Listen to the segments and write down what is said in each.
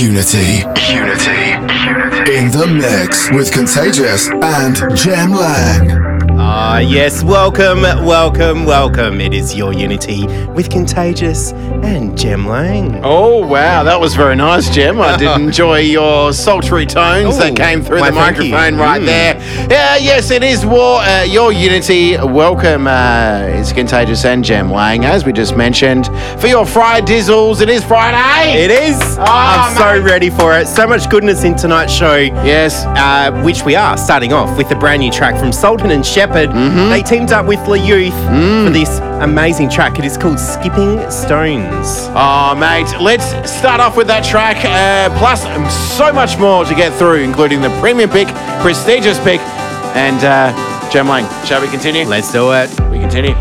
Unity. Unity. Unity. In the mix with Contagious and Jem Lang. Ah, yes, welcome, welcome, welcome. It is your Unity with Contagious and Jem Lang. Oh, wow, that was very nice, Jem. I did enjoy your sultry tones Ooh, that came through why, the thank you. microphone right Mm. there. Yeah, yes, it is war, uh, your Unity. Welcome, uh, it's Contagious and Jem Lang, as we just mentioned. For your Friday Dizzles, it is Friday. It is. I'm so mate. ready for it. So much goodness in tonight's show. Yes. Uh, which we are starting off with a brand new track from Sultan and Shepard. Mm-hmm. They teamed up with Le Youth Mm. for this amazing track. It is called Skipping Stones. Oh, mate, let's start off with that track, uh, plus so much more to get through, including the premium pick, prestigious pick, and uh, Jem Lang. Shall we continue? Let's do it. We continue.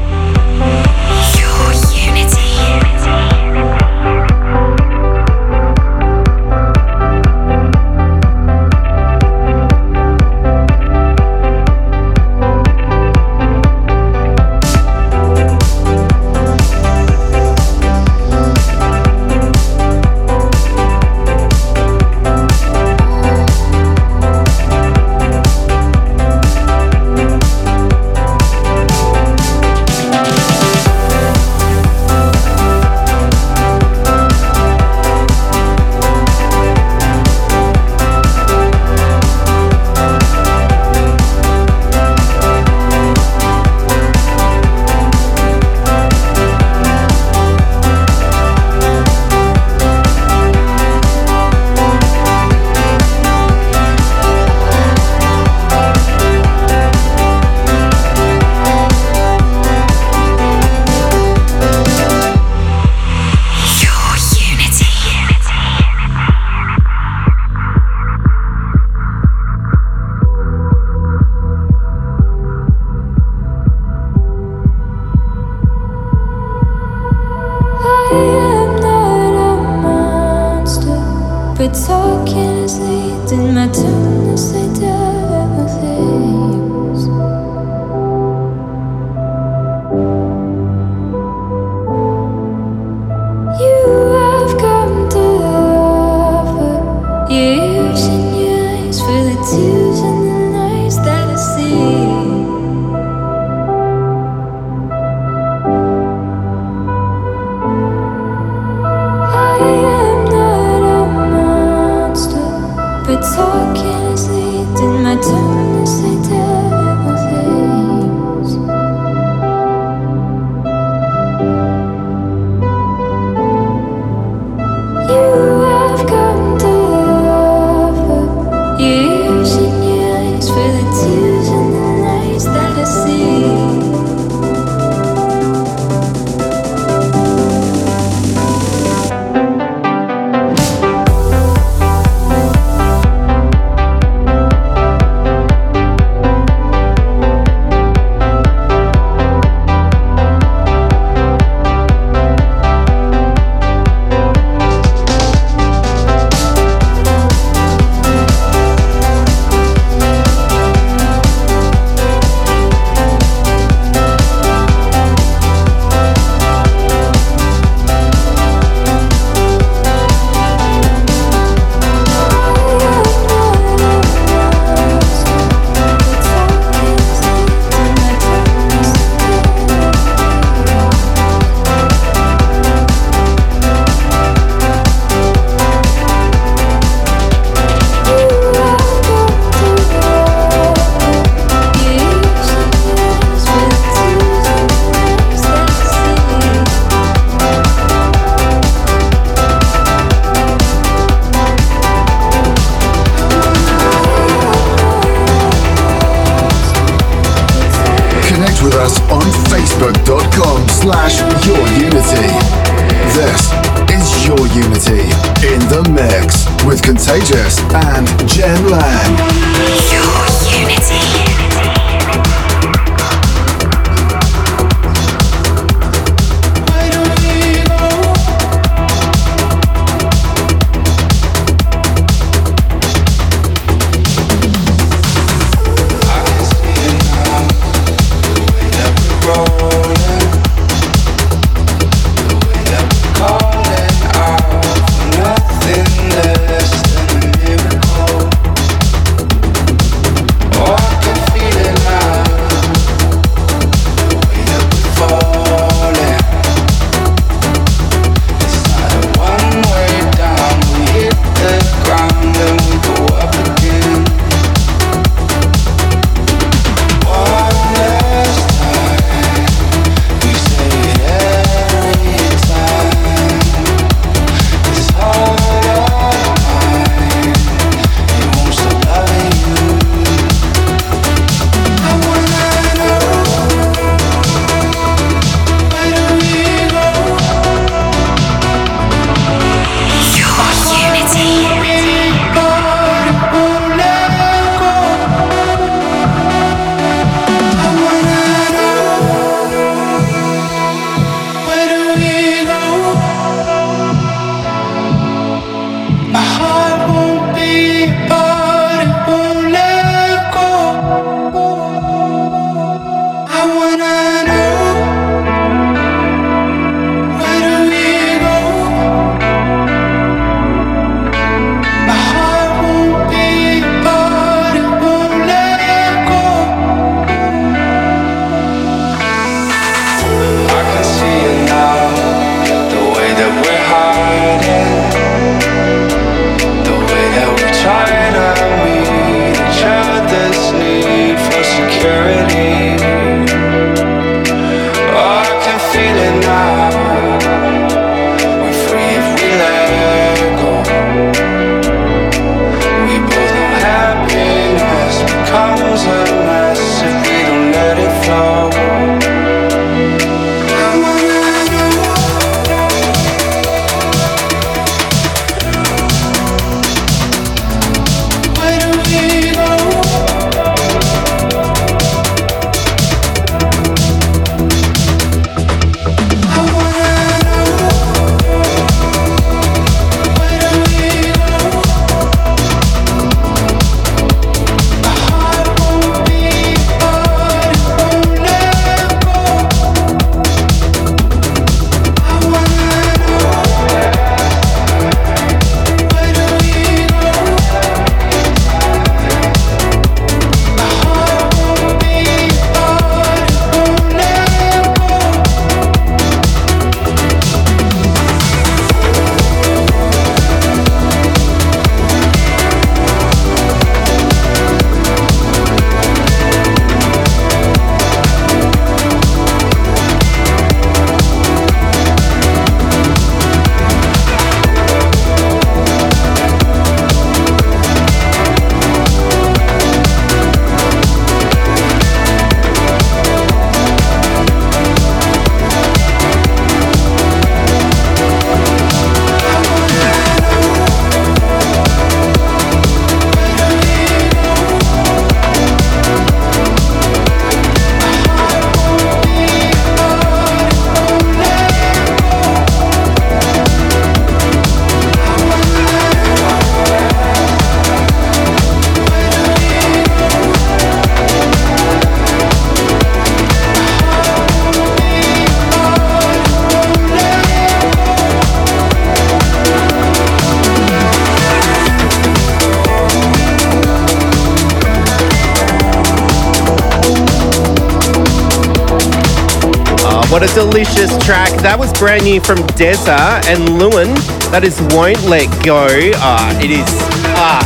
Brand new from Dezza and Lewyn. That is Won't Let Go. Ah, it is. Ah,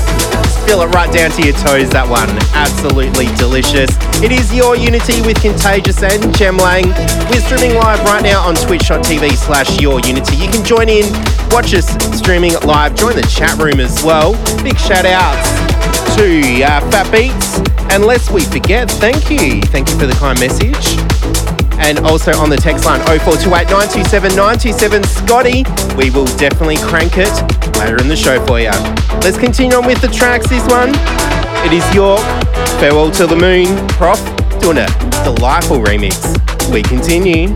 feel it right down to your toes, that one. Absolutely delicious. It is your Unity with Contagious and Jem Lang. We're streaming live right now on twitch.tv slash your Unity. You can join in, watch us streaming live, join the chat room as well. Big shout outs to uh, Fat Beats. And lest we forget, thank you. Thank you for the kind message. And also on the text line 0428 927 927 Scotty. We will definitely crank it later in the show for you. Let's continue on with the tracks. This one, it is York, Farewell to the Moon, PROFF, doing a delightful remix. We continue.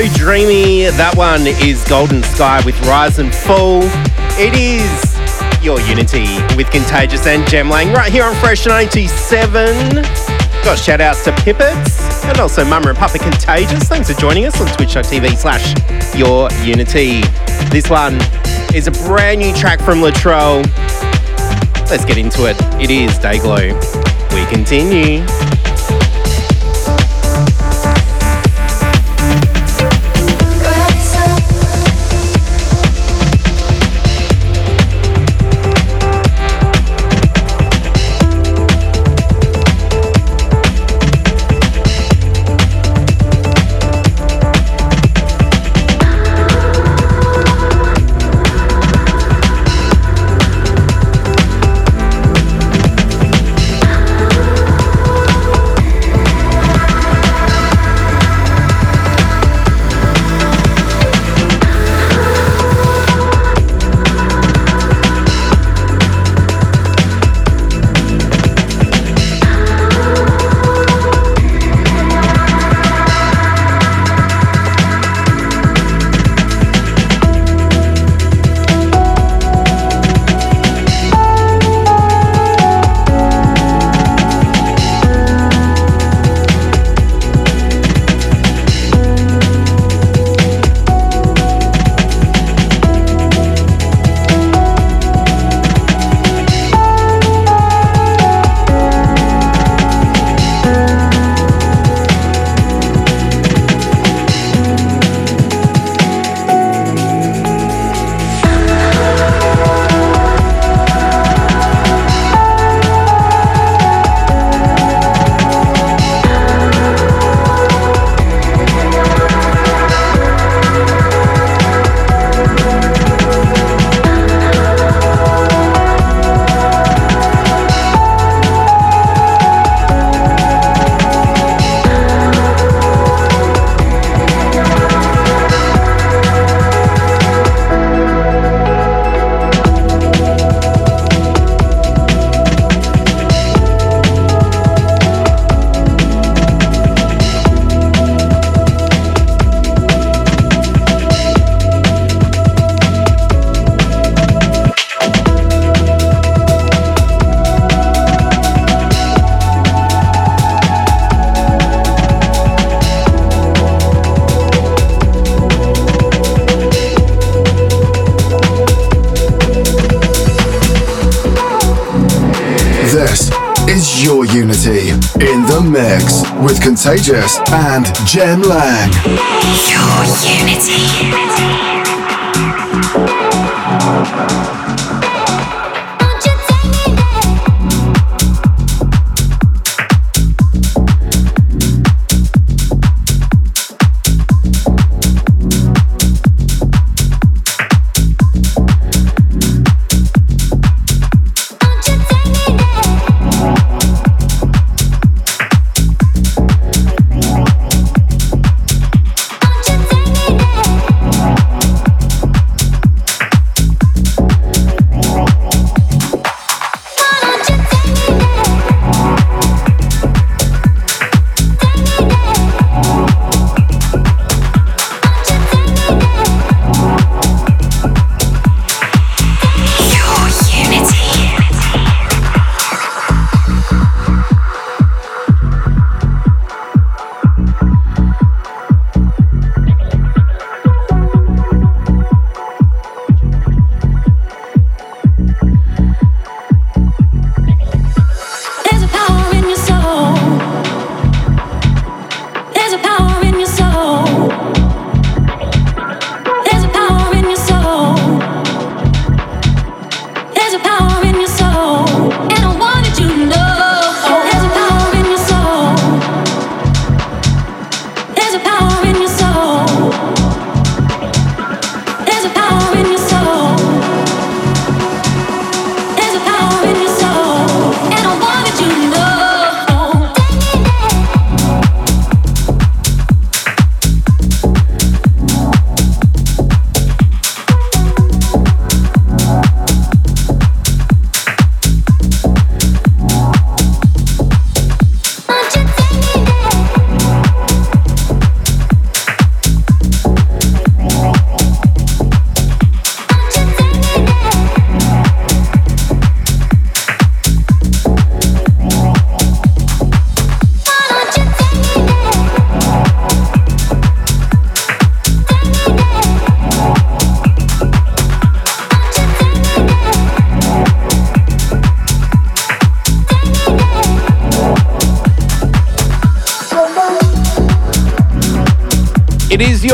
So dreamy. That one is Golden Sky with Rise and Fall. It is your Unity with Contagious and Jem Lang right here on Fresh 97. Got shout outs to Pippets and also Mama and Papa Contagious. Thanks for joining us on twitch.tv slash your Unity. This one is a brand new track from Luttrell. Let's get into it. It is Dayglow We continue. And Jem Lang. Your unity.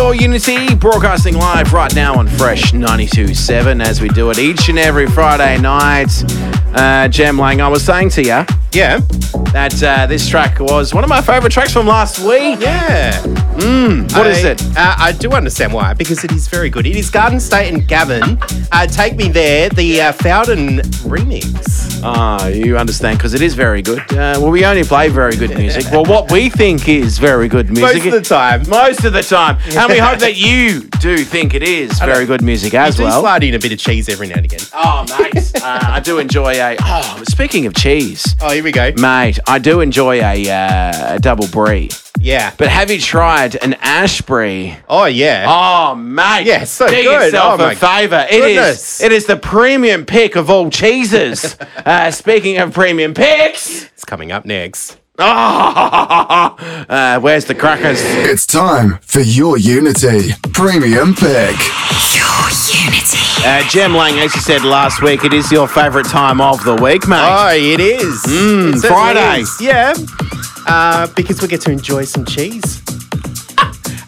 Is your Unity broadcasting live right now on Fresh 92.7 as we do it each and every Friday night. Uh, Jem Lang, I was saying to you Yeah. that uh, this track was one of my favourite tracks from last week. Yeah. What is I- it? Uh, I do understand why, because it is very good. It is Garden State and Gavin. Uh, Take Me There, the uh, remix. Ah, you understand because it is very good. Uh, well, we only play very good music. Well, what we think is very good music. Most of the time. Most of the time. And we hope that you do think it is very good music as do well. slide in a bit of cheese every now and again. Oh, mate. uh, I do enjoy a. Oh, speaking of cheese, Oh, here we go. mate, I do enjoy a, uh, a double brie. Yeah. But have you tried an ash brie? Oh, yeah. Oh, mate. Yeah, so Do good. yourself Oh, a favour. It is. It is the premium pick of all cheeses. uh, speaking of premium picks. It's coming up next. Oh, uh, where's the crackers? It's time for your Unity Premium Pick. Your Unity. Uh, Jem Lang, as you said last week, it is your favourite time of the week, mate. Oh, it is. It certainly Friday. is. Yeah. Uh, because we get to enjoy some cheese.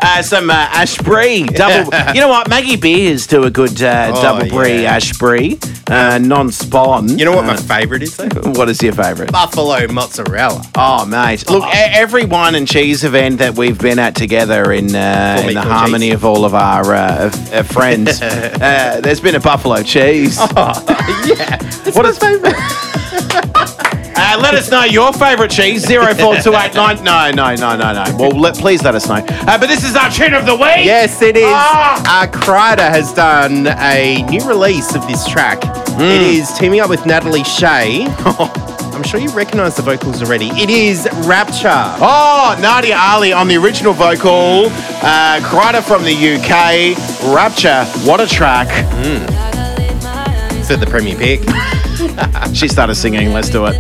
Uh, some uh, ash brie. Double. you know what? Maggie Beers do a good uh, Oh, double brie yeah. ash brie, uh, non-spawn. You know what my Uh, favourite is, though? what is your favourite? Buffalo mozzarella. Oh, mate. Look, e- every wine and cheese event that we've been at together in, uh, in the harmony cheese. of all of our uh, of- of friends, uh, there's been a buffalo cheese. yeah. what is favourite? Uh, let us know your favourite cheese. Zero four two eight nine. No, no, no, no, no. Well, let, please let us know. Uh, but this is our tune of the week. Yes, it is. Ah! Uh, Kryder has done a new release of this track. It is teaming up with Natalie Shay. I'm sure you recognise the vocals already. It is Rapture. Oh, Nadia Ali on the original vocal. Uh, Kryder from the UK. Rapture. What a track. For the premier pick. She started singing. Let's do it.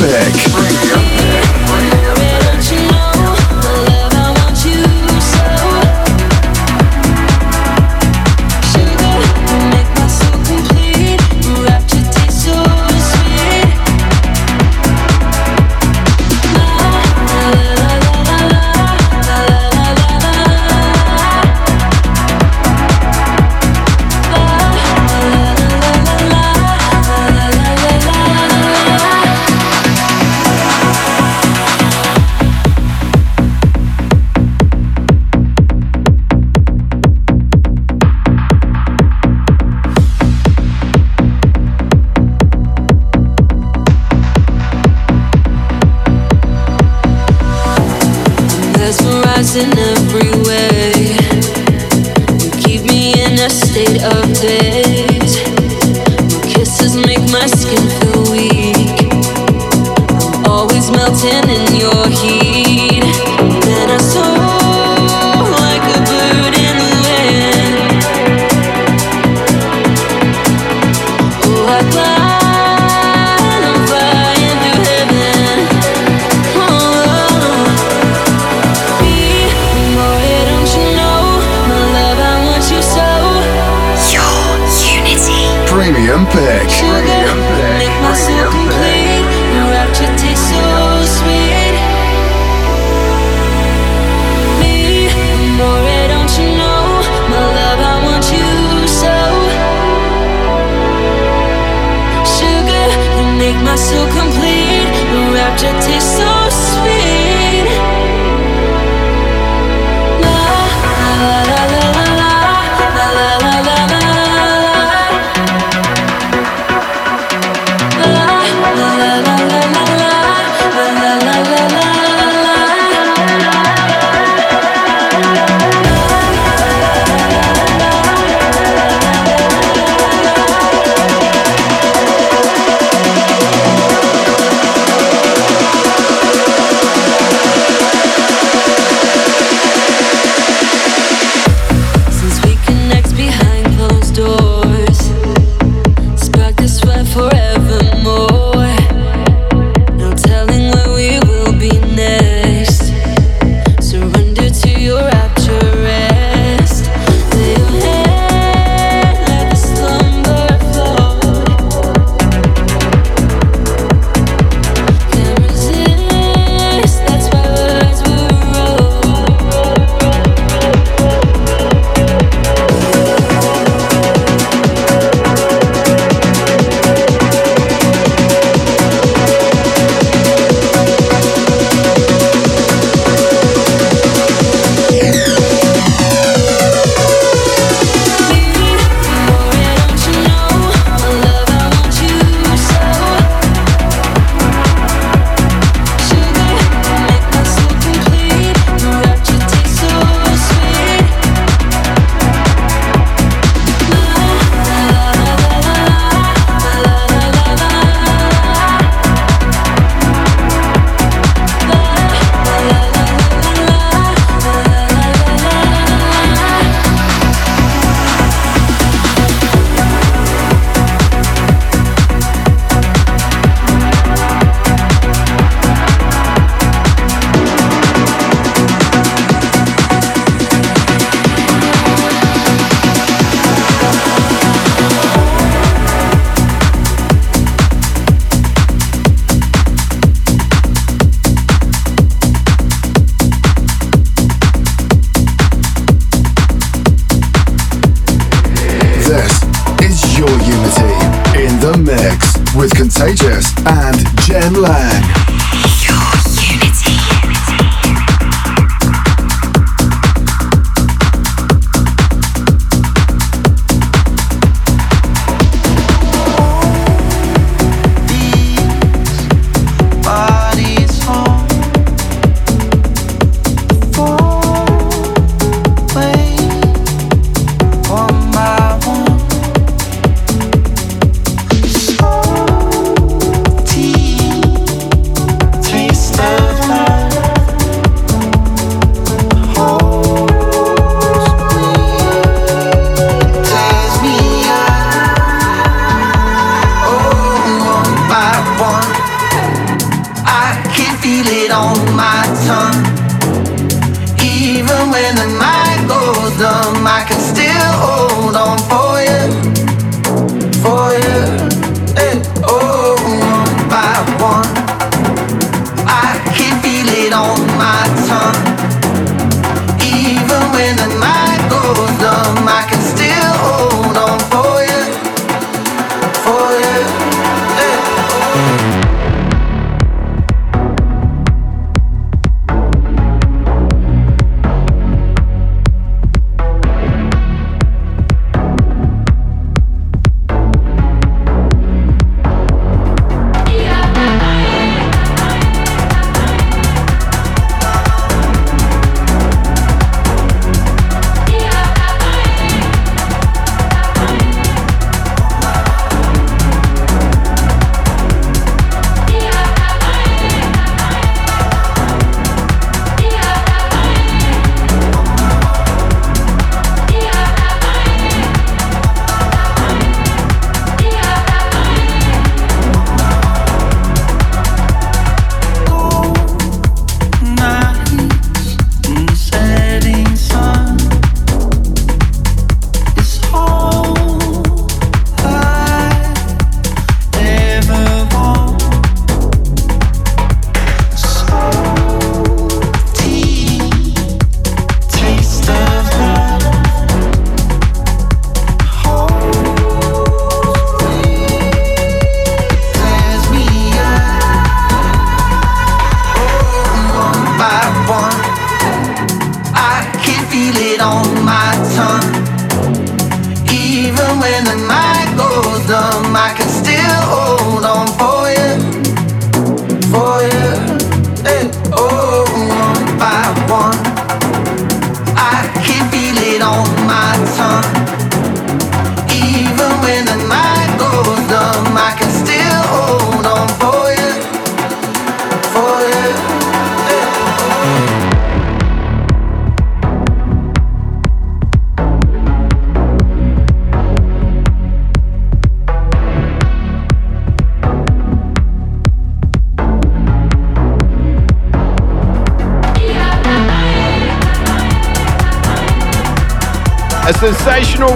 Got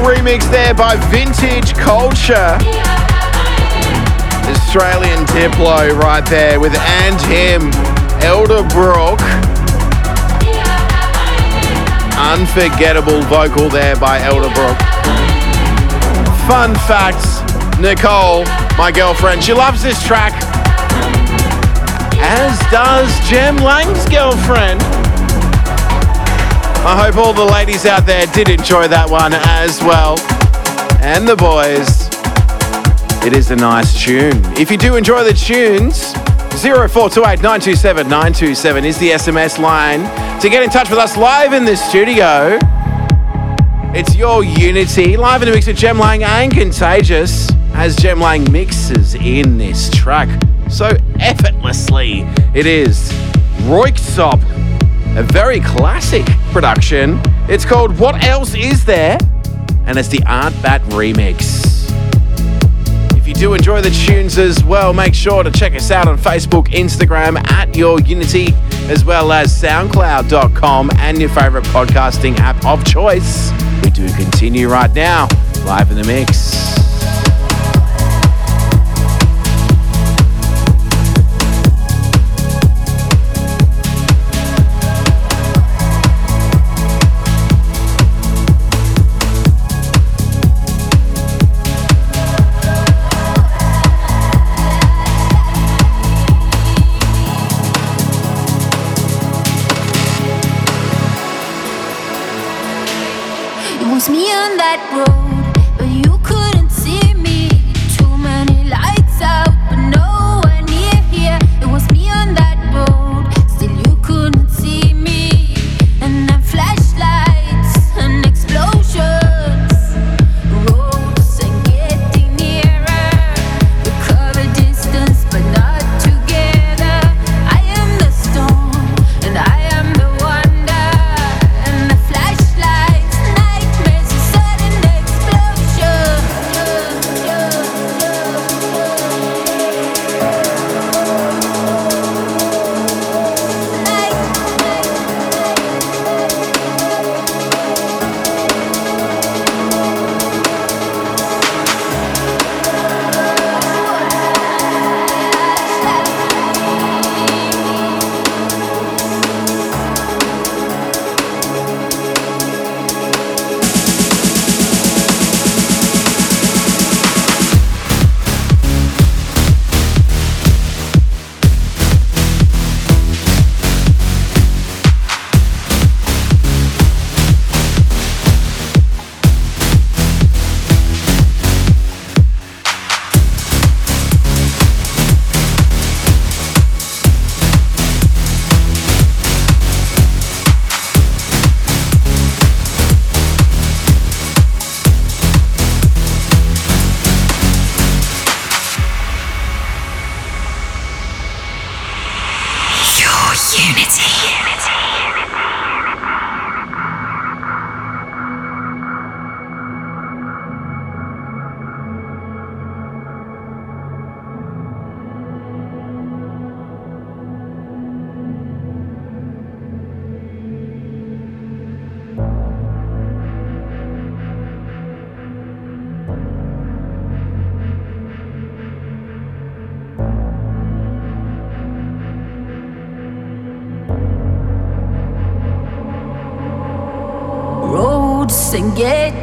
remix there by Vintage Culture. Australian Diplo right there with Andhim, Elderbrook. Unforgettable vocal there by Elderbrook. Fun facts Nicole, my girlfriend, she loves this track, as does Jem Lang's girlfriend. I hope all the ladies out there did enjoy that one as well. And the boys. It is a nice tune. If you do enjoy the tunes, 0428 927 927 is the SMS line to get in touch with us live in the studio. It's your Unity, live in the mix of Jem Lang and Contagious, as Jem Lang mixes in this track so effortlessly. It is Röyksopp a very classic production. It's called What Else Is There? And it's the ARTBAT remix. If you do enjoy the tunes as well, make sure to check us out on Facebook, Instagram at Your Unity, as well as SoundCloud.com and your favorite podcasting app of choice. We do continue right now, live in the mix.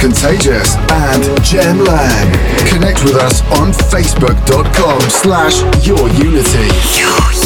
Contagious and Jem Lang. Connect with us on facebook.com slash yourunity. Your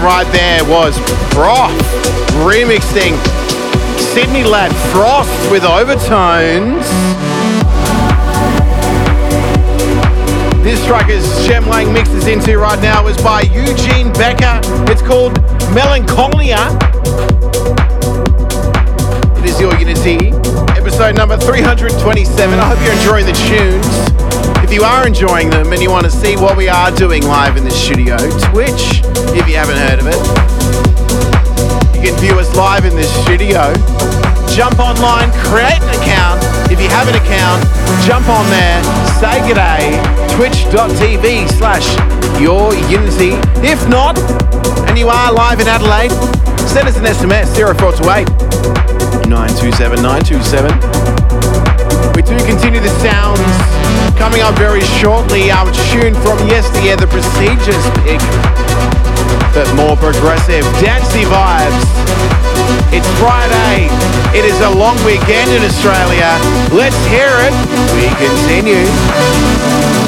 one right there was PROFF remixing Sydney lad Frost with overtones. This track is Jem Lang mixes into right now is by Eugene Becker. It's called Melancholia. It is your Unity, episode number 327. I hope you're enjoying the tunes. If you are enjoying them and you want to see what we are doing live in the studio, Twitch, if you haven't heard of it, you can view us live in this studio. Jump online, create an account. If you have an account, jump on there, say g'day, twitch.tv slash your unity. If not, and you are live in Adelaide, send us an SMS 0428 927 927. We do continue the sounds coming up very shortly. Our tune from yesteryear, the Prestigious pick, but more progressive, dancey vibes. It's Friday. It is a long weekend in Australia. Let's hear it. We continue.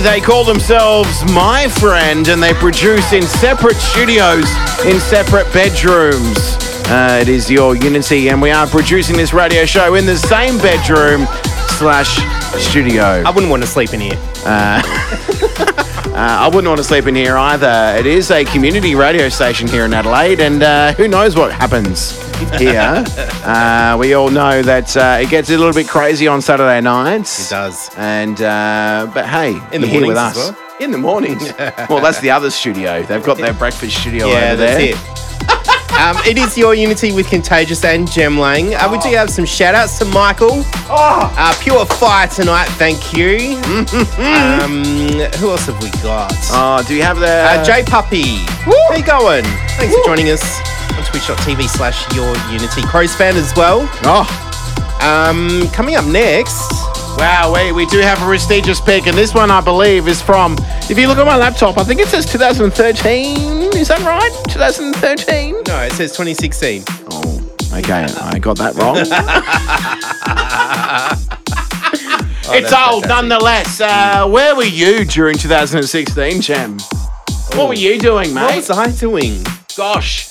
They call themselves My Friend and they produce in separate studios, in separate bedrooms. Uh, it is your Unity, and we are producing this radio show in the same bedroom slash studio. I wouldn't want to sleep in here. Uh, I wouldn't want to sleep in here either. It is a community radio station here in Adelaide, and uh, who knows what happens here. uh, we all know that uh, it gets a little bit crazy on Saturday nights. It does. And uh, but hey, In the here with us well? in the mornings. well, that's the other studio. They've got their breakfast studio Yeah, over that's there. it. um, it is your Unity with Contagious and Jem Lang. Uh, we do have some shout outs to Michael. Oh, Uh, Pure Fire tonight, thank you. um, who else have we got? oh, do you have the Uh, J Puppy. How you going? Thanks for joining us twitch.tv slash your Unity. Crows fan as well. Oh, Um, coming up next. Wow, wait, we do have a prestigious pick, and this one I believe is from, if you look at my laptop, I think it says 2013. Is that right? 2013? No, it says 2016. Oh, okay, I got that wrong. it's old fantastic. nonetheless. Uh, where were you during 2016, Jem? What were you doing, mate? What was I doing? Gosh.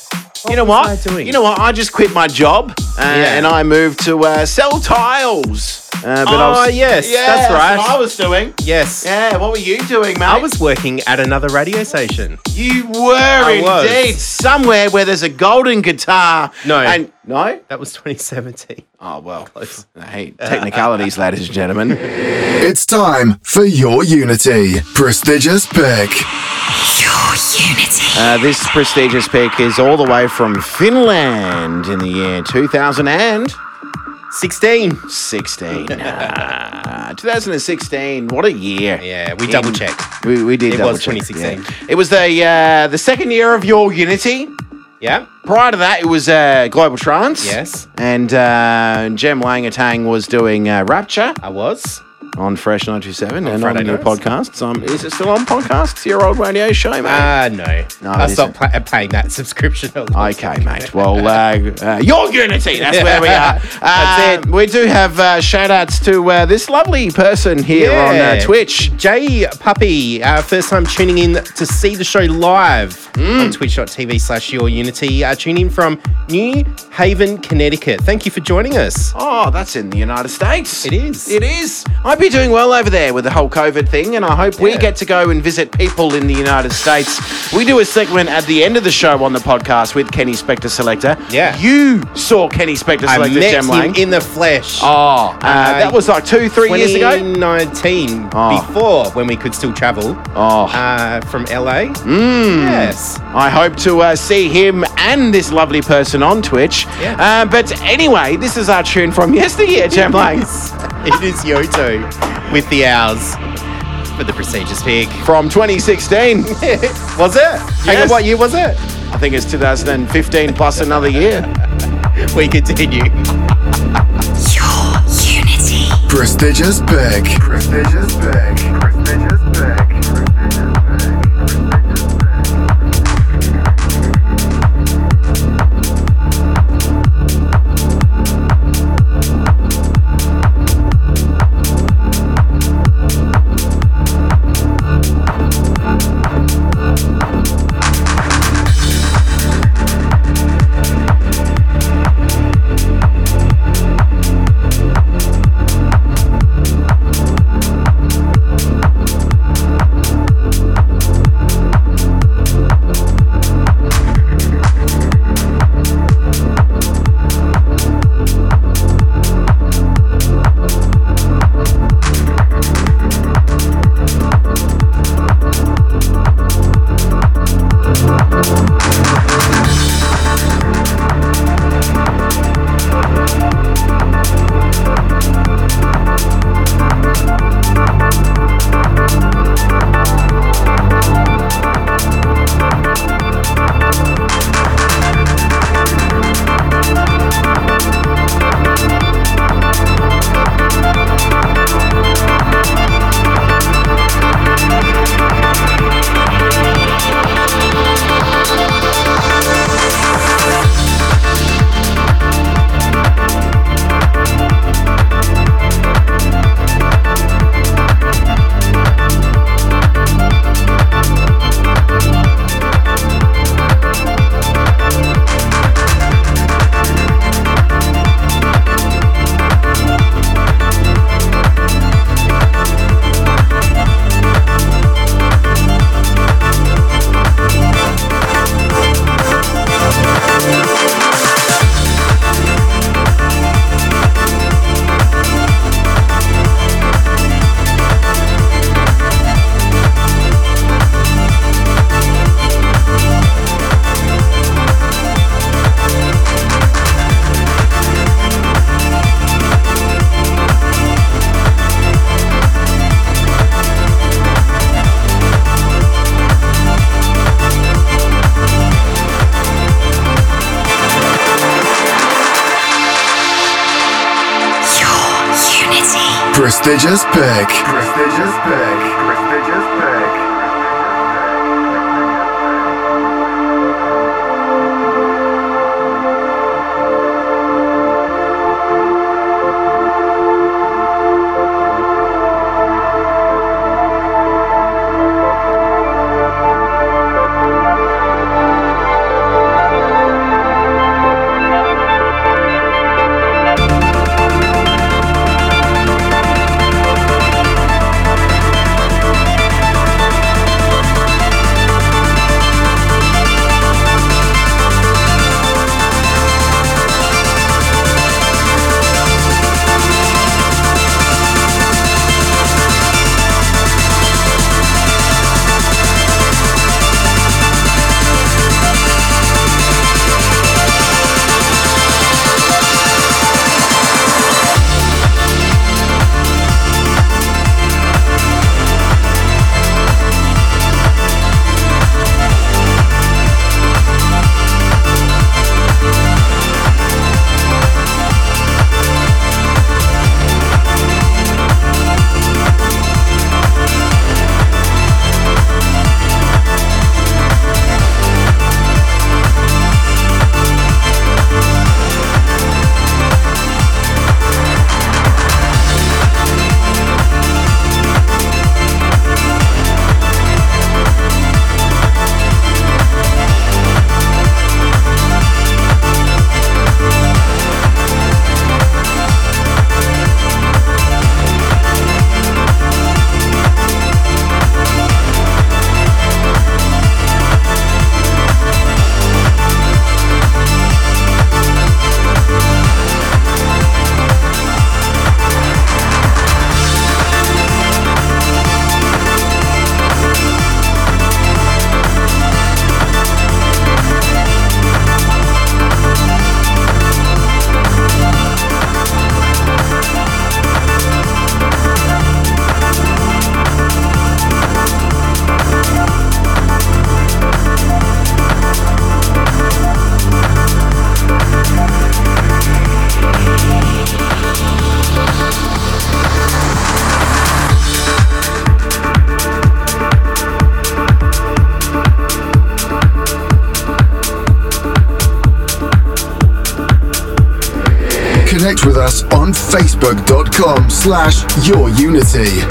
You know what? I? You know what? I just quit my job uh, and I moved to uh, sell tiles. Uh, but I Oh, was, yes, yeah, that's right. what I was doing. Yes. Yeah, what were you doing, mate? I was working at another radio station. You were was. indeed somewhere where there's a golden guitar. No. And no. That was 2017. Oh well. Hey, technicalities, ladies and gentlemen. It's time for your Unity. Prestigious pick. Your Unity. Uh, this prestigious pick is all the way from Finland in the year 2016. 16. Uh, 2016. What a year! Yeah, we In- double checked. We, we did. It double check. It was 2016. yeah. It was the uh, the second year of your Unity. Yeah. Prior to that, it was uh, Global Trance. Yes. And uh, Jem Langatang was doing uh, Rapture I was. On Fresh 927 and Friday on your nights. podcasts. Um, is it still on podcasts? Your old radio show, mate? Ah, no. No, I stopped pa- paying that subscription. Okay, mate. Well, uh, uh, your Unity, that's where we are. That's Uh, it. We do have uh, shout outs to uh, this lovely person here on uh, Twitch. J Puppy, uh, first time tuning in to see the show live Mm. on twitch.tv slash your unity. Uh, tune in from New Haven, Connecticut. Thank you for joining us. Oh, that's in the United States. It is. It is. I'd be doing well over there with the whole COVID thing, and I hope we get to go and visit people in the United States. We do a segment at the end of the show on the podcast with Kenny Spector Selector. Yeah. You saw Kenny Spector I Selector met Jem him Lang. in the flesh. Oh, uh, that was like two, three years ago. 2019, Oh. before when we could still travel Oh, uh, from LA. mm. Yes. I hope to uh, see him and this lovely person on Twitch. Yeah. Uh, but anyway, this is our tune from yesteryear, Jem Lang. it is Yotto with the Owls for the prestigious pig. from 2016. was it? Hang Yes. on, what year was it? I think it's 2015 plus another year. We continue. Your Unity. Prestigious pick. Prestigious pick. Prestigious prestigious facebook.com slash your unity.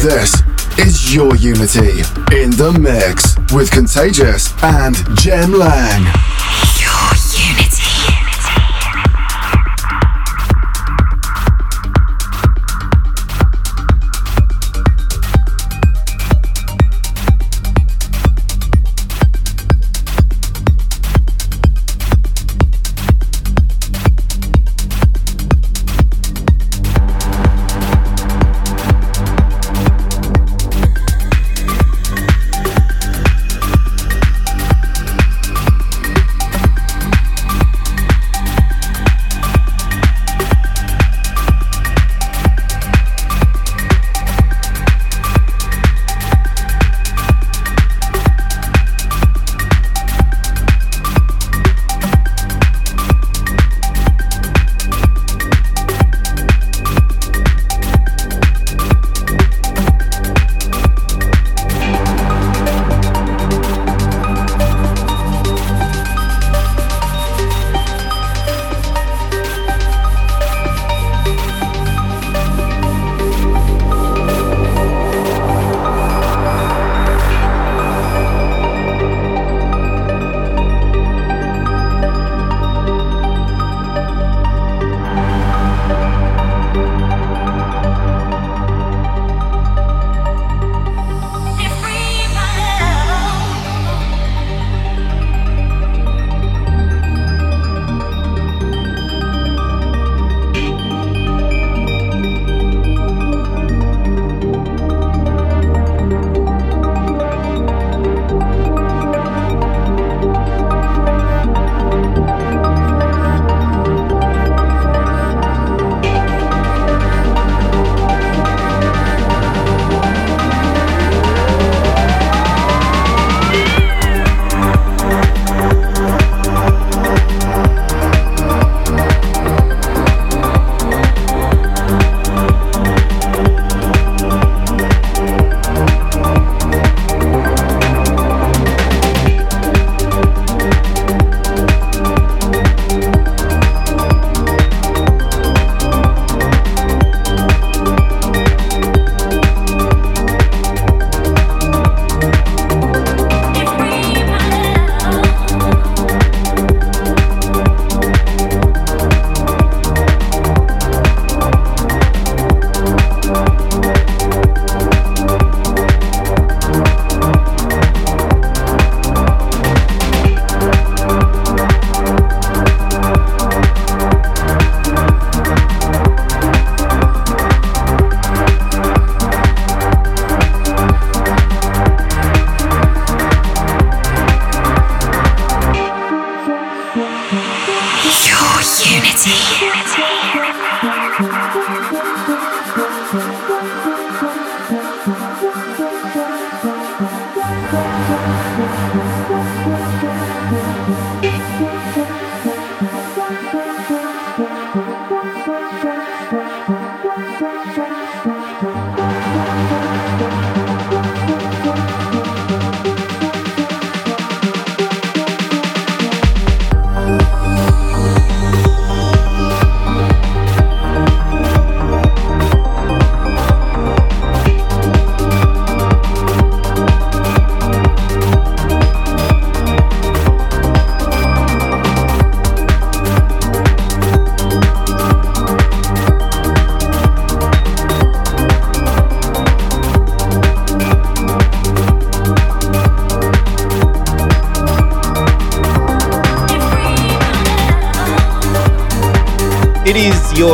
This is your unity in the mix with Contagious and Jem Lang.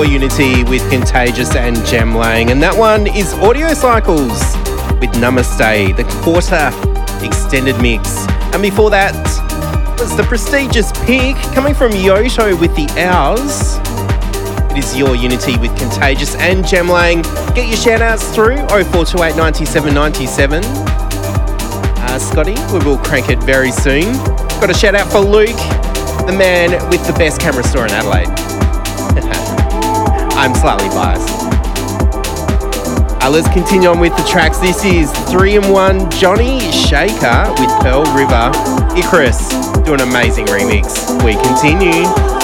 Your Unity with Contagious and Jem Lang, and that one is Audio Cycles with Namaste, the quarter extended mix. And before that was the prestigious Pick coming from Yotto with the Owls. It is Your Unity with Contagious and Jem Lang. Get your shout outs through 0428 97 97. Uh, Scotty, we will crank it very soon. Got a shout out for Luke, the man with the best camera store in Adelaide. I'm slightly biased. Uh, let's continue on with the tracks. This is 3 in 1 Johnny Shaker with Pearl River. Icarus do an amazing remix. We continue.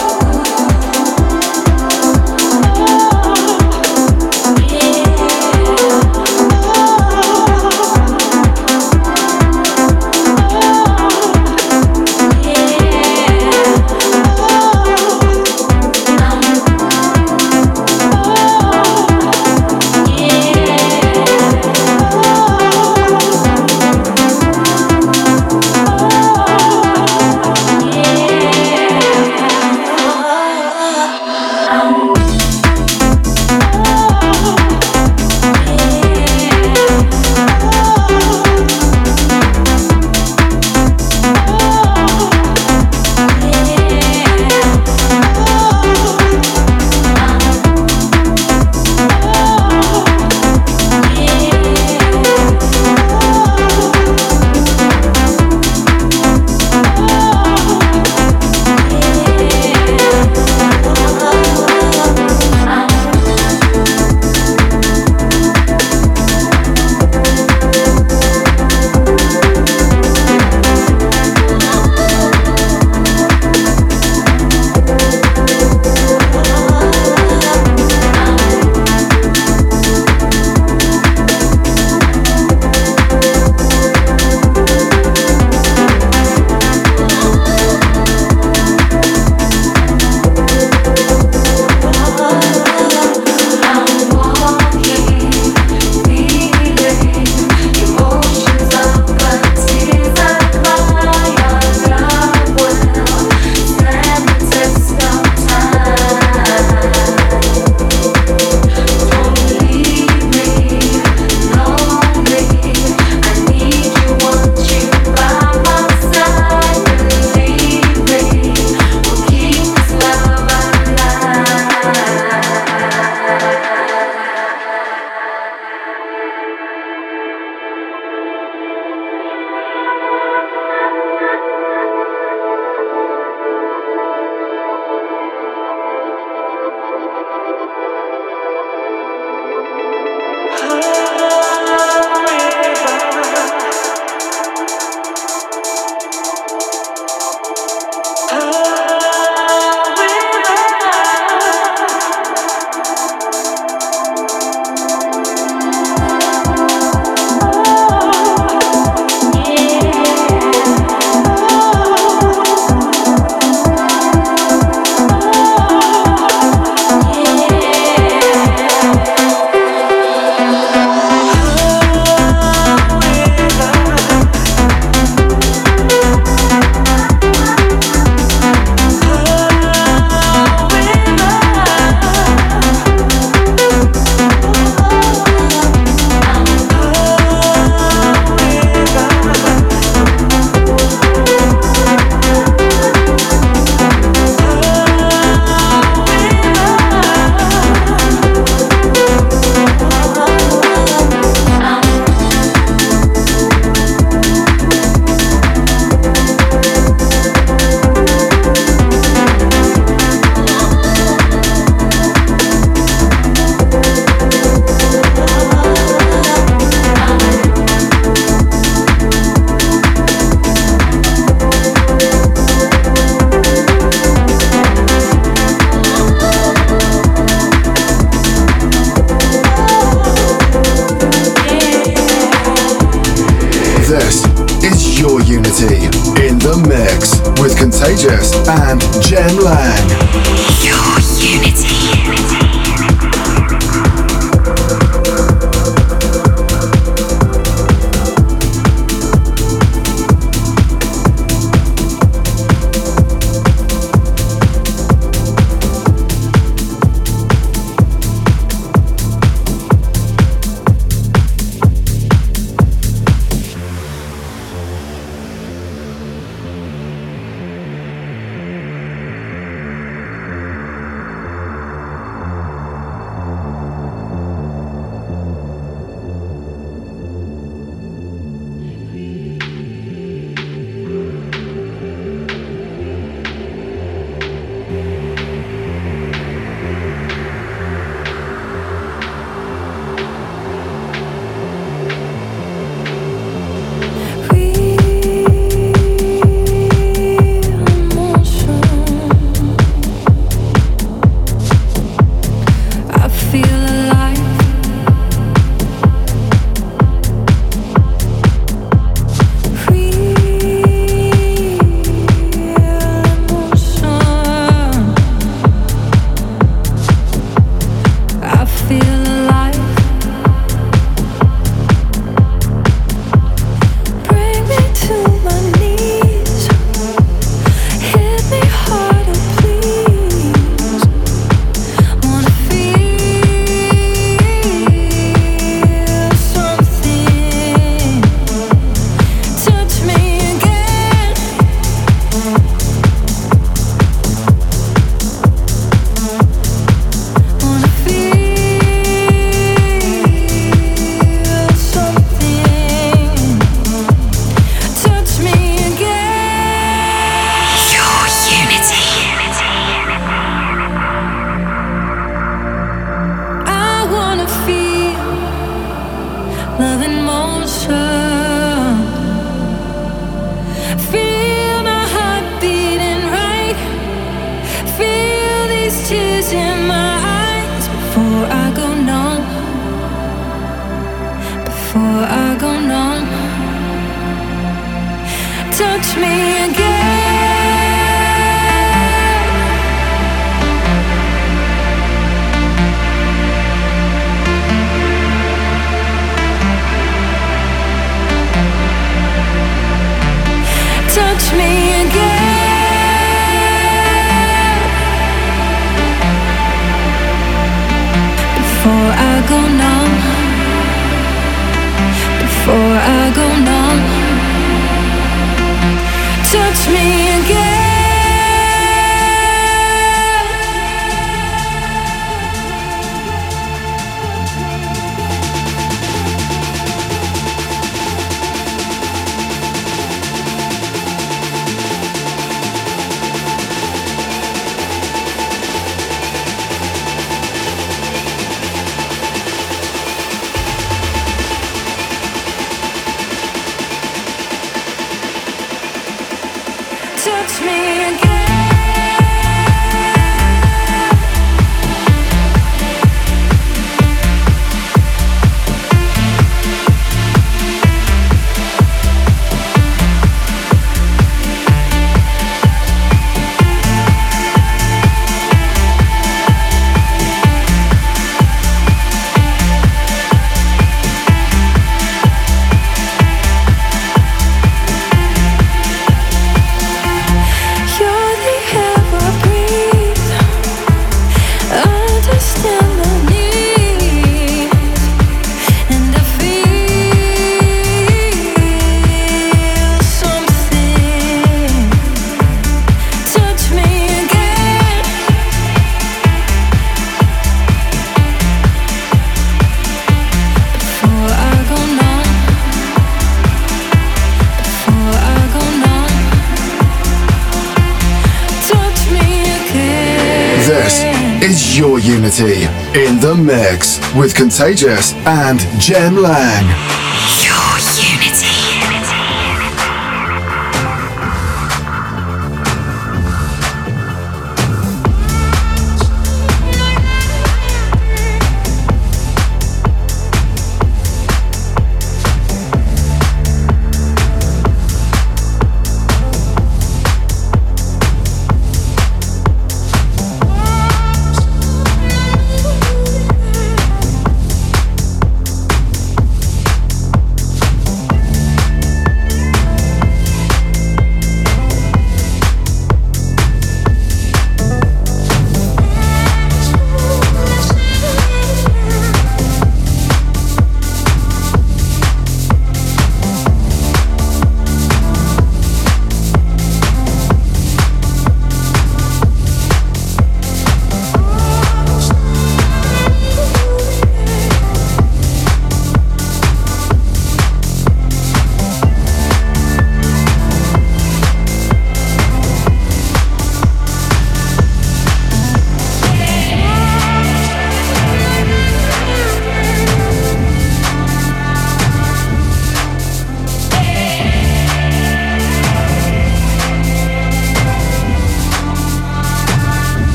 In the mix with Contagious and Jem Lang.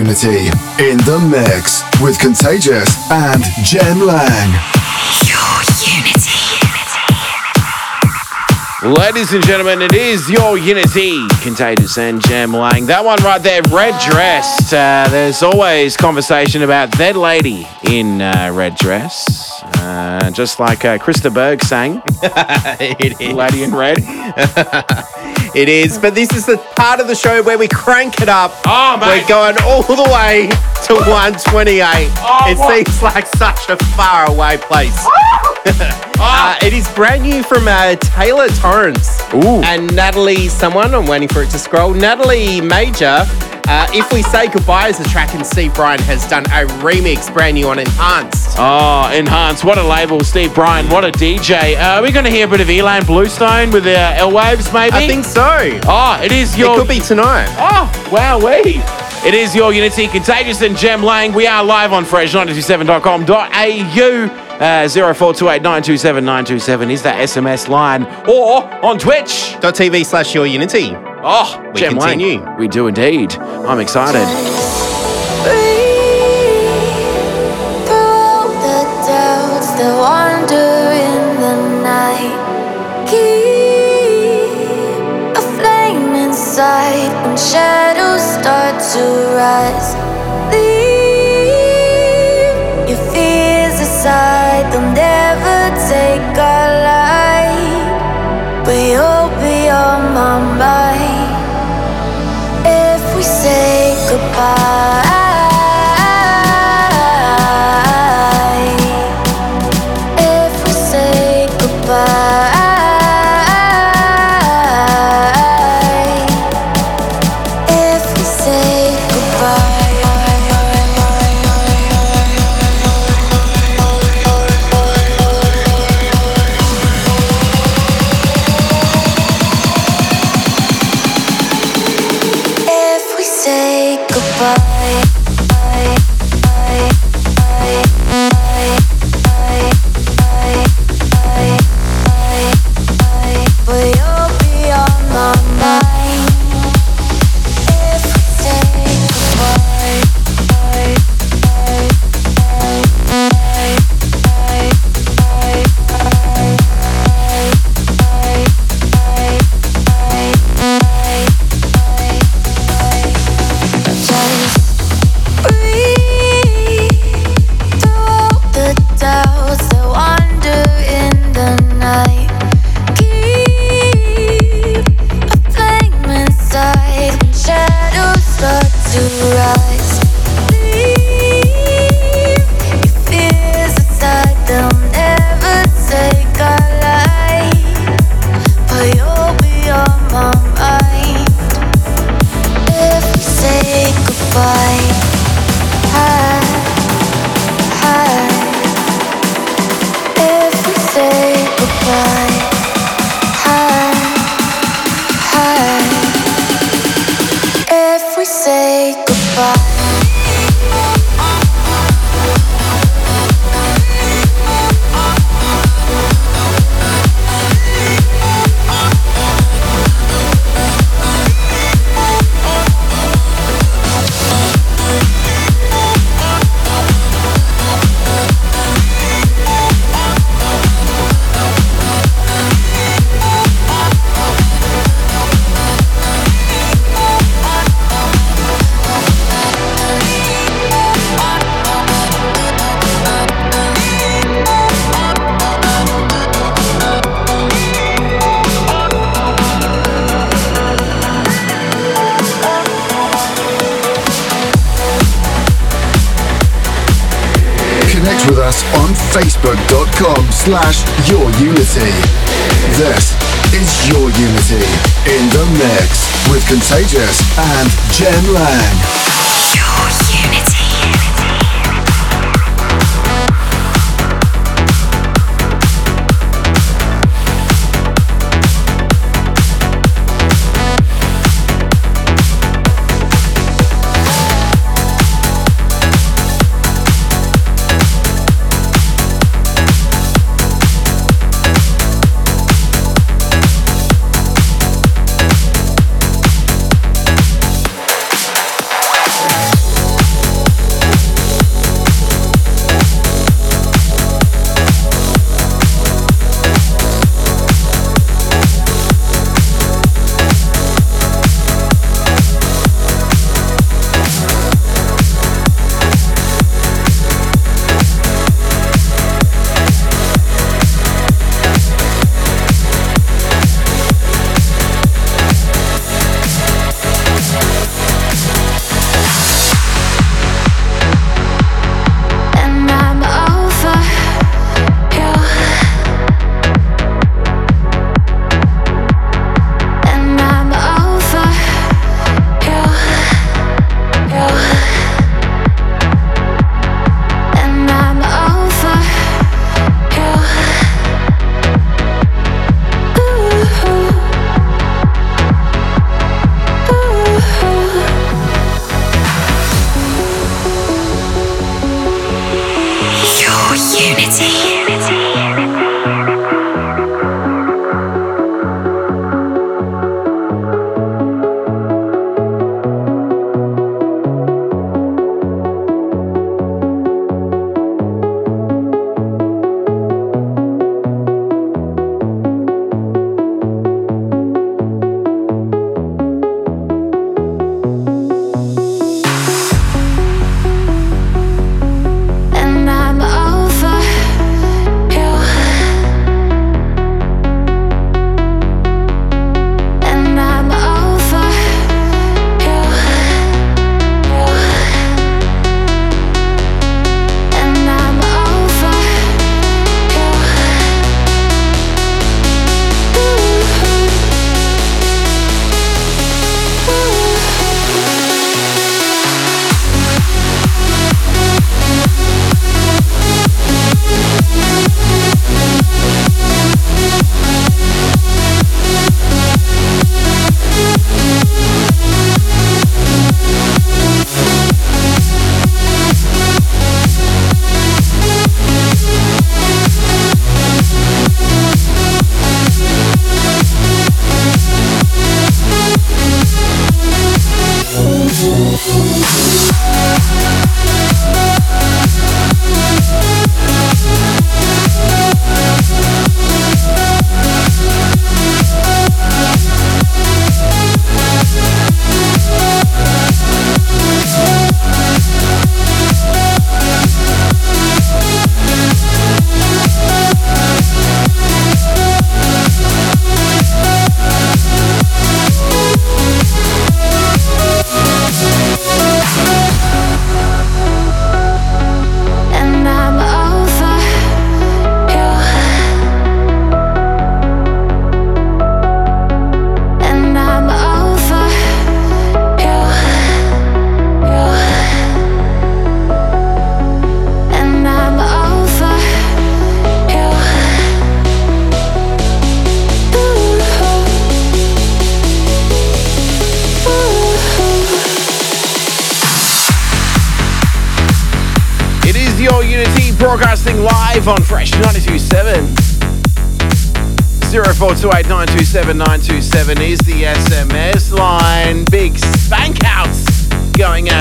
Unity in the mix with Contagious and Jem Lang. Your unity. Ladies and gentlemen, it is your Unity, Contagious and Jem Lang. That one right there, red dress. Uh, there's always conversation about that lady in uh, red dress. Uh, just like uh, Chris de Burgh sang, it is. Lady in Red. It is. But this is the part of the show where we crank it up. Oh, mate. We're going all the way to 128. Oh, it what? seems like such a far away place. Uh, it is brand new from uh, Taylor Torrance Ooh. and Natalie someone. I'm waiting for it to scroll. Natalie Major. Uh, if we say goodbye as a track, and Steve Brian has done a remix brand new on Enhanced. Oh, Enhanced. What a label. Steve Brian. What a DJ. Uh, are we going to hear a bit of Ilan Bluestone with the El Waves, maybe? I think so. Oh, it is your. It could be tonight. Oh, wow, wee. It is your Unity Contagious and Jem Lang. We are live on fresh927.com.au. Uh, 0428 927 927 is that SMS line. Or on Twitch. .tv slash your Unity. Oh, We Jem Lang. continue. We do indeed. I'm excited. Through the doubts that wander in the night, keep a flame inside when shadows start to rise. Slash your unity. This is your unity in the mix with Contagious and Jem Lang.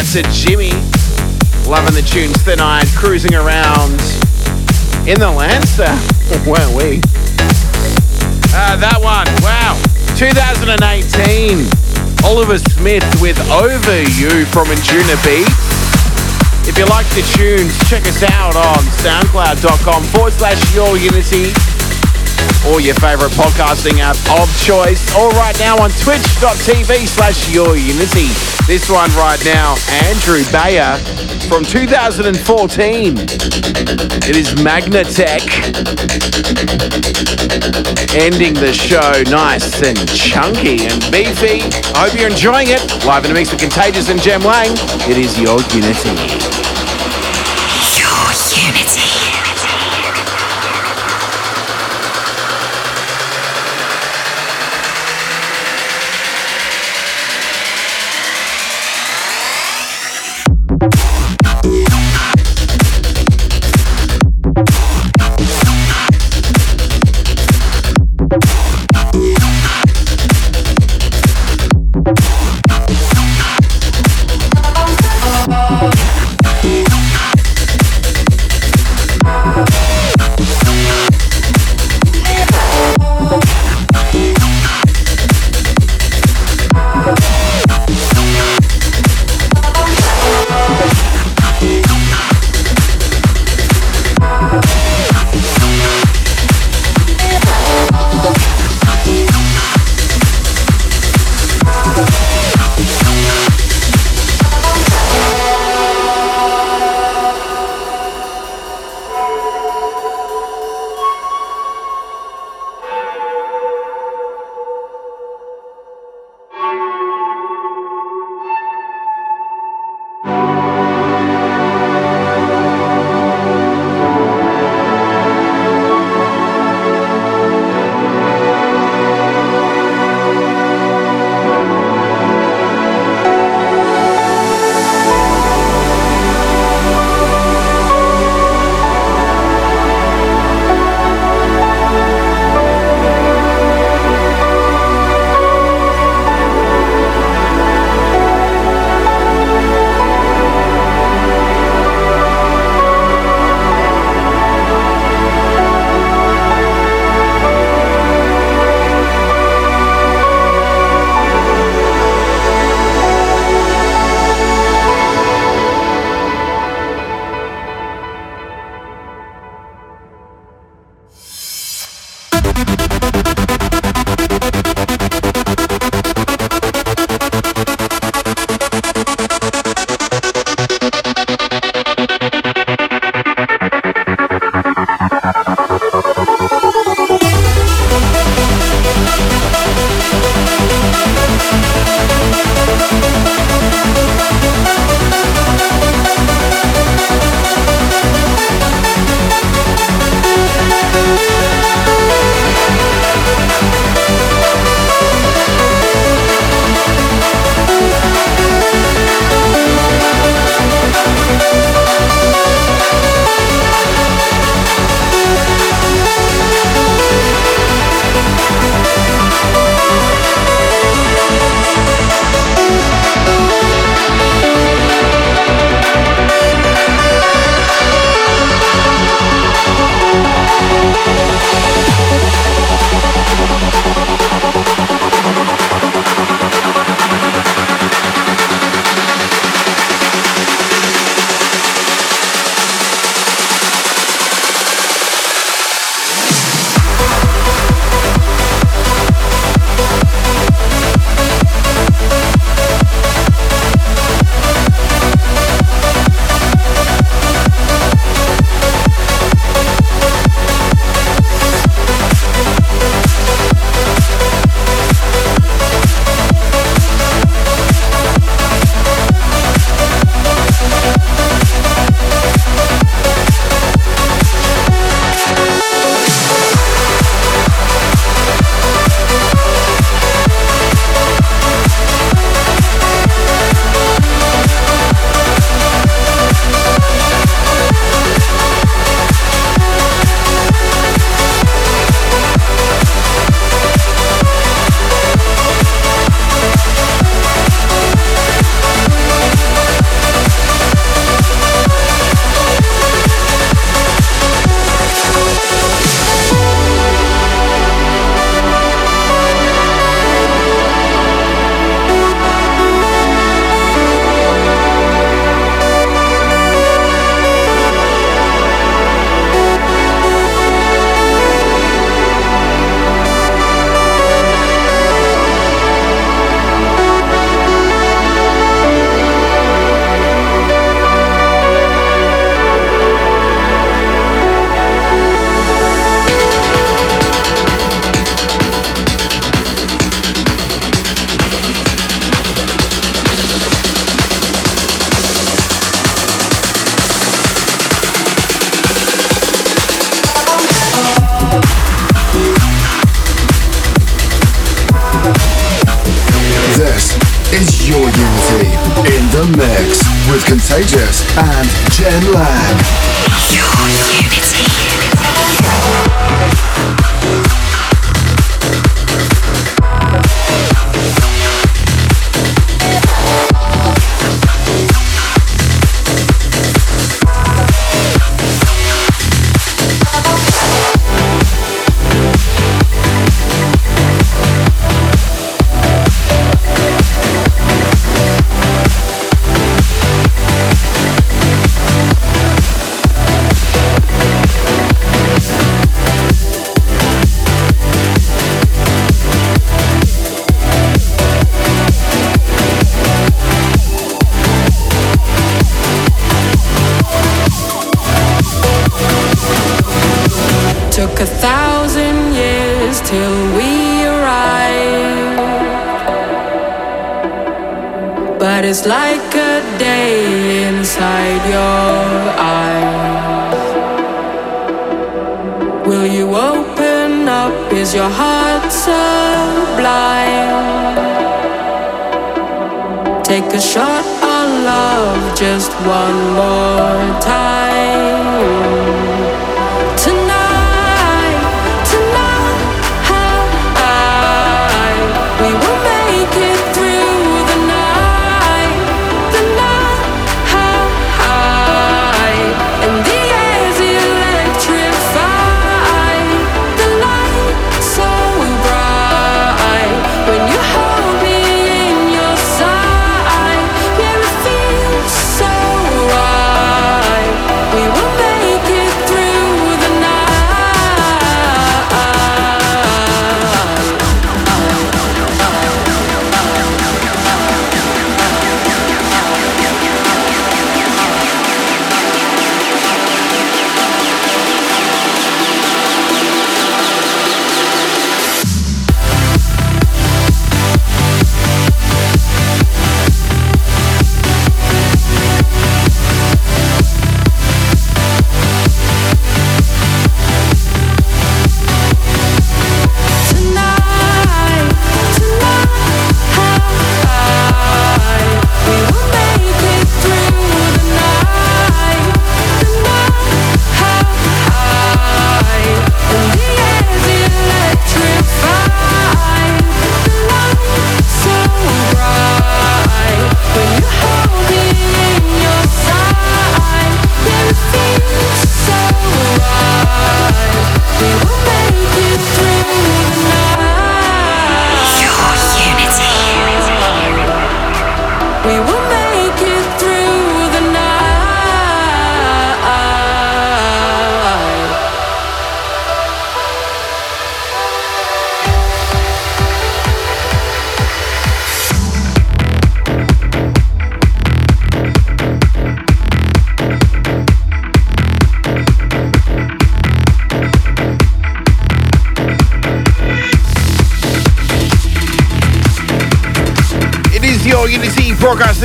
To Jimmy. Loving the tunes tonight, cruising around in the Lancer. Weren't we? Uh, that one, wow. 2018. Oliver Smith with Over You from Anjunabeats. If you like the tunes, check us out on soundcloud.com forward slash your unity or your favorite podcasting app of choice, or right now on twitch.tv slash your unity. This one right now, Andrew Bayer from 2014. It is Magitek. Ending the show nice and chunky and beefy. I hope you're enjoying it. Live in the mix with Contagious and Jem Lang. It is your unity.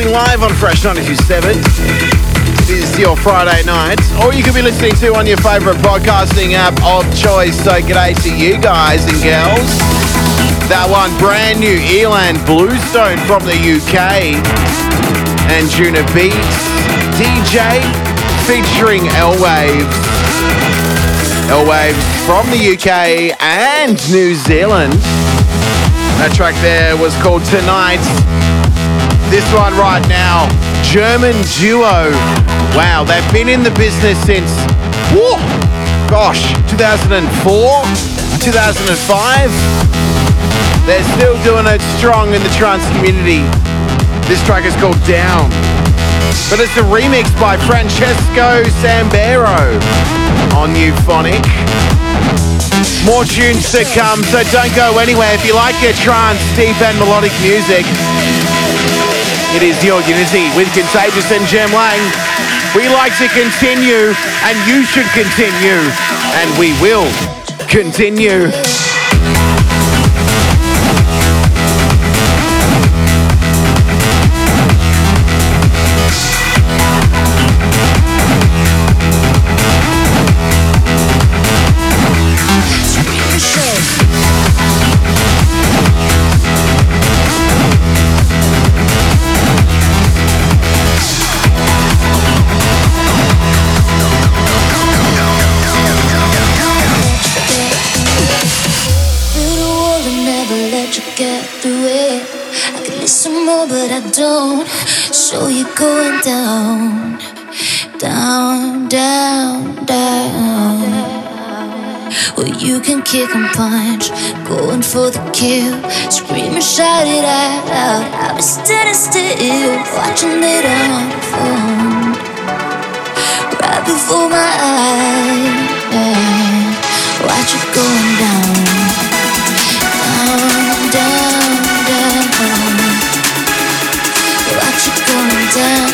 Broadcasting live on Fresh 927. is your Friday night, or you could be listening to on your favourite podcasting app of choice. So, g'day to you guys and girls. That one brand new Ilan Bluestone from the UK Anjunabeats DJ featuring El Waves. L-Waves from the UK and New Zealand. That track there was called Tonight. This one right now, German duo. Wow, they've been in the business since, whoa, gosh, 2004, 2005. They're still doing it strong in the trance community. This track is called Down. But it's a remix by Francesco Sambero on Euphonic. More tunes to come, so don't go anywhere. If you like your trance, deep and melodic music, it is your Unity with Contagious and Jem Lang. We like to continue, and you should continue, and we will continue. Well, you can kick and punch, going for the kill, scream and shout it out. I'll be standing still, watching it unfold right before my eyes. Watch it going down, down, down, down. Watch it going down,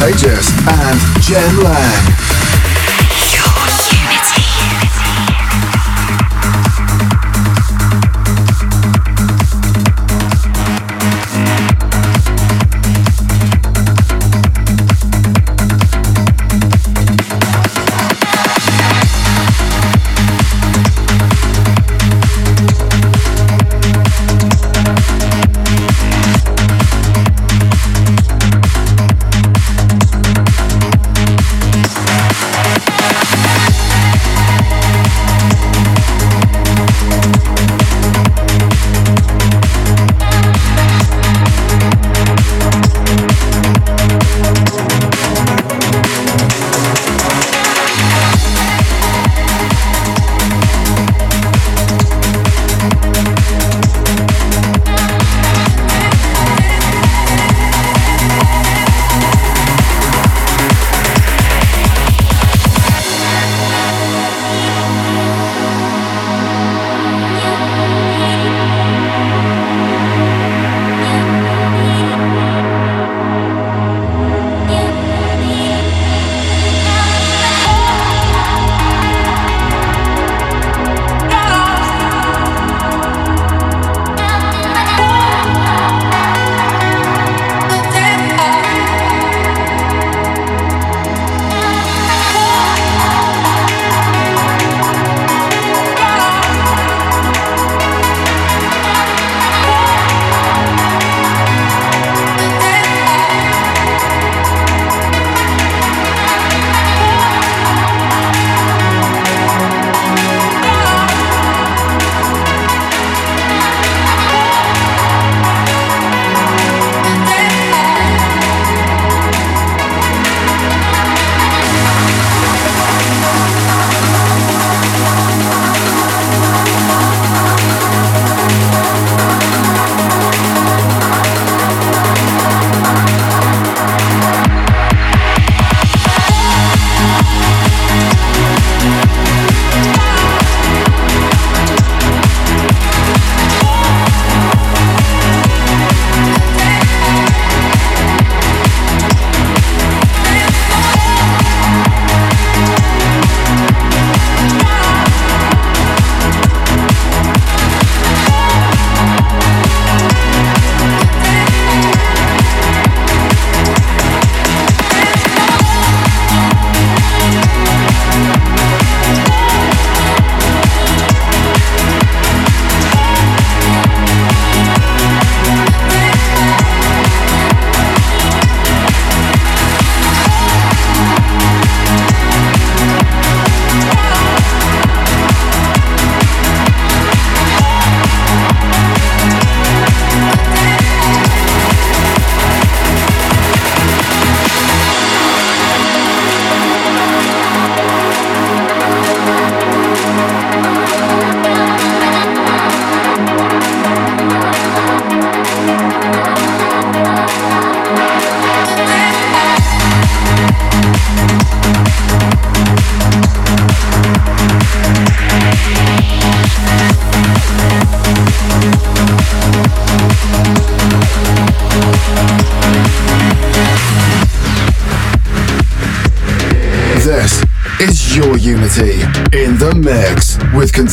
Contagious and Jem Lang.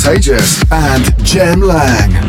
Contagious and Jem Lang.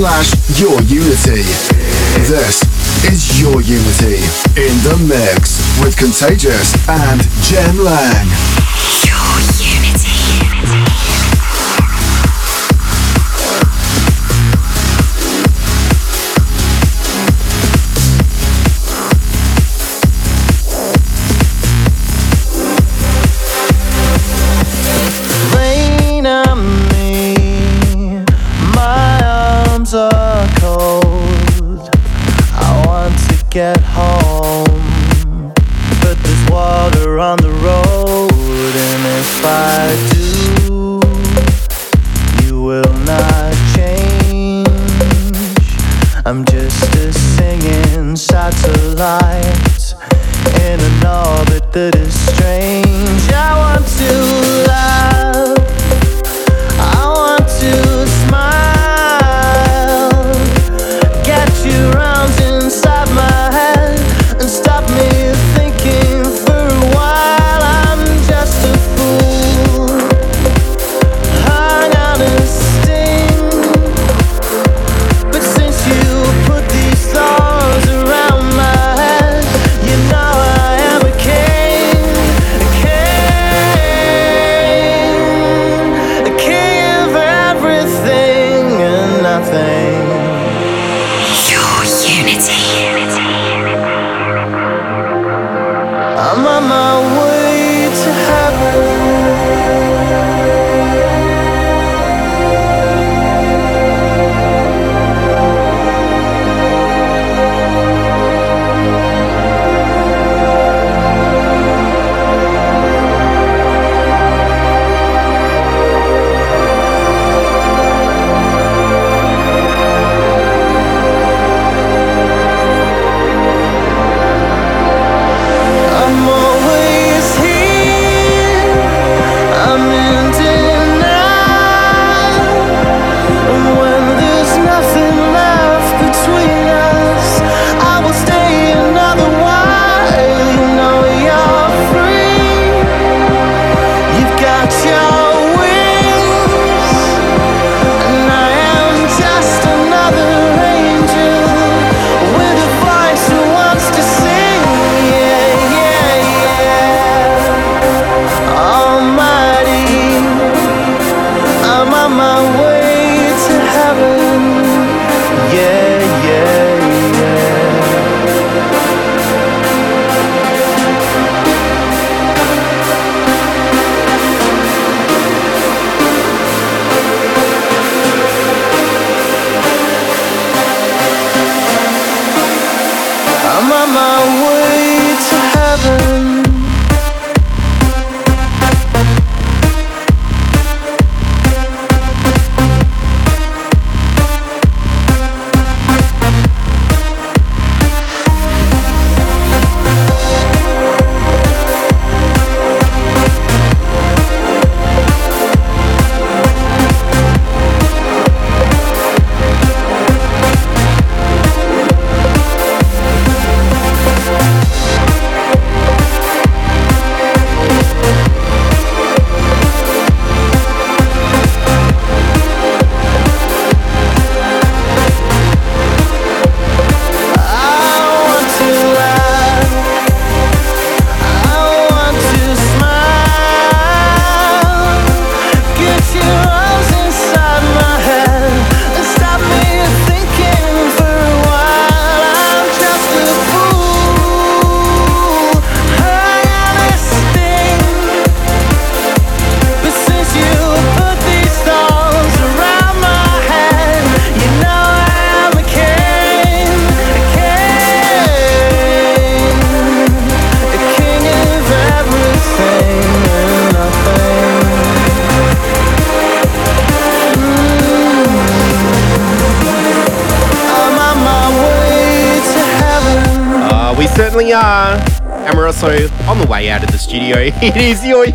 slash Your Unity. This is Your Unity in the mix with Contagious and Jem Lang.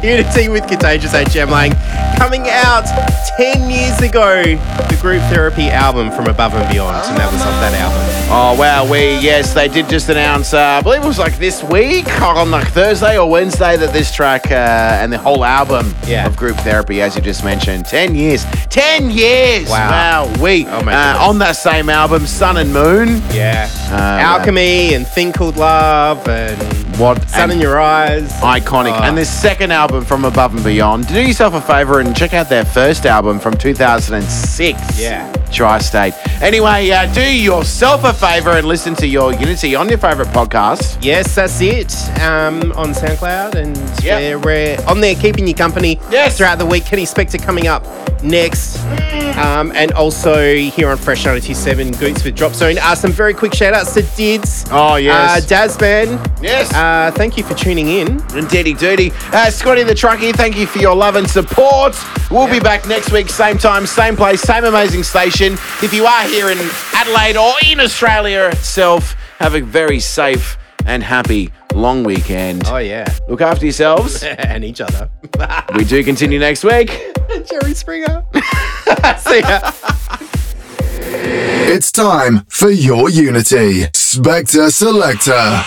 Unity with Contagious HM Lang coming out 10 years ago. The group therapy album from Above and Beyond. And that was off that album. Oh wow, we yes, they did just announce. Uh, I believe it was like this week on like Thursday or Wednesday that this track uh, and the whole album Yeah. of Group Therapy, as you just mentioned, ten years, ten years. Wow. wow we Oh uh, on that same album, Sun and Moon. Yeah. Uh, Alchemy and Thing Called Love and What Sun in Your Eyes. iconic. Oh. And this second album from Above and Beyond. Do yourself a favor and check out their first album from 2006. Yeah. Tri-State. Anyway, uh, do yourself a favor and listen to your Unity on your favorite podcast. Yes, that's it. Um, on SoundCloud, and Yep. we're, we're on there keeping you company Yes. throughout the week. Kenny Spector coming up next, um, and also here on Fresh 927 Goots with Drop Zone. Uh, some very quick shout outs to Dids. Oh, yes. Uh, Dazban. Yes. Uh, thank you for tuning in. Indeedy doody. Uh, Scotty the Truckie, thank you for your love and support. We'll be back next week, same time, same place, same amazing station. If you are here in Adelaide or in Australia itself, have a very safe and happy long weekend. Oh, yeah. Look after yourselves. and each other. we do continue next week. Jerry Springer. See ya. It's time for your Unity. Spector Selector.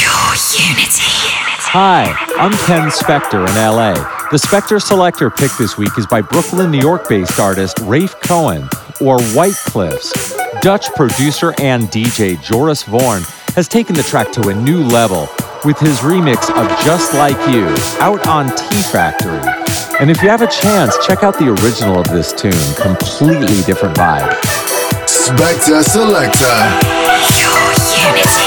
Your Unity. Hi, I'm Ken Spector in LA. The Spector Selector pick this week is by Brooklyn, New York based artist Rafe Cohen, or White Cliffs. Dutch producer and DJ Joris Voorn has taken the track to a new level with his remix of Just Like You out on T Factory. And if you have a chance, check out the original of this tune. Completely different vibe. Spector Selector. Your Unity.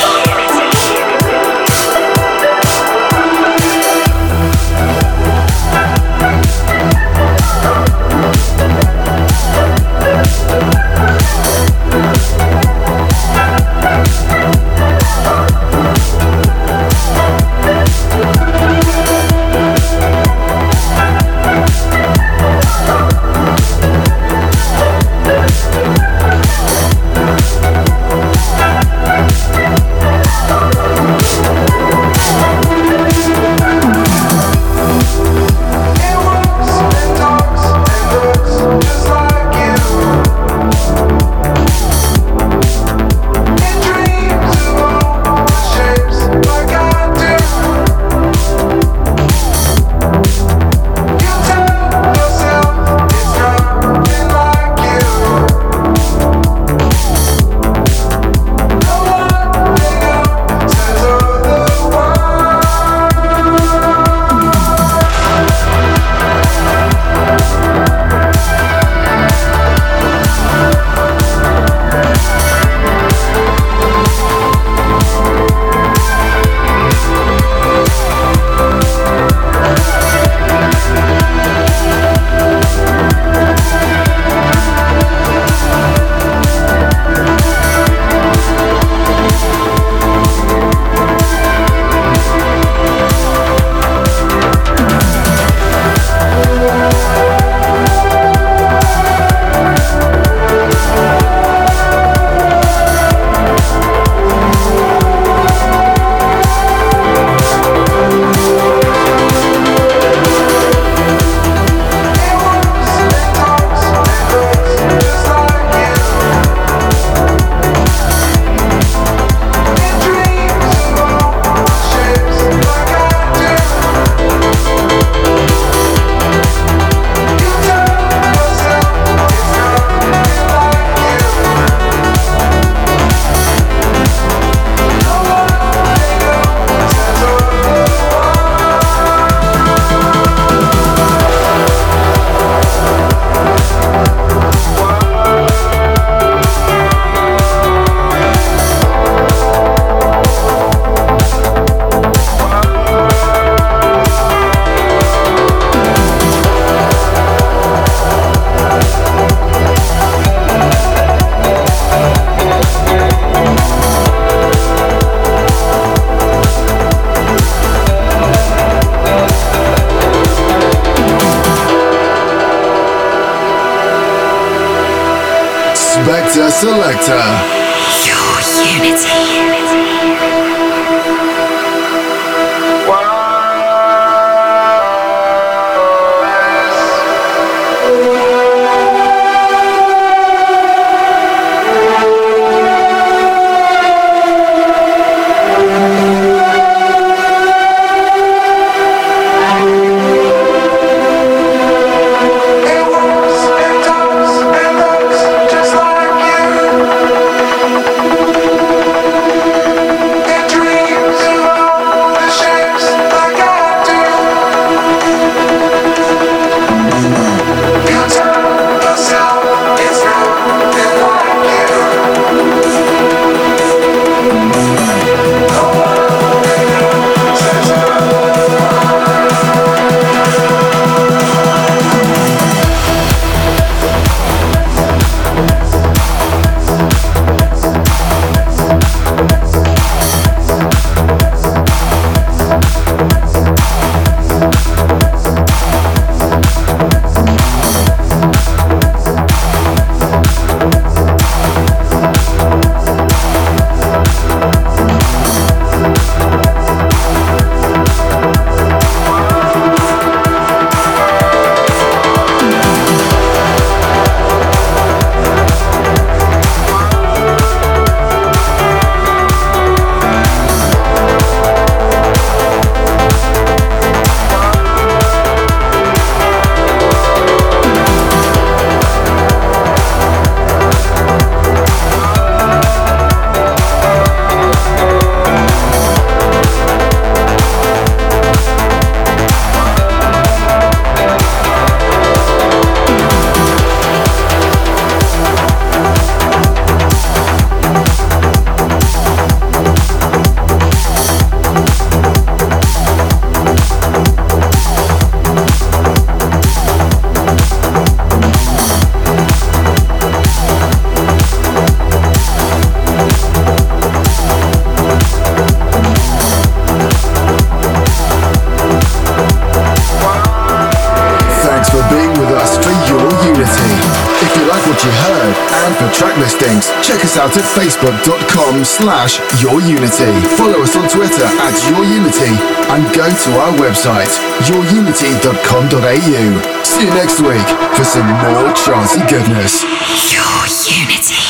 Slash yourunity. Follow us on Twitter at yourunity and go to our website, yourunity.com.au. See you next week for some more charty goodness. Your Unity.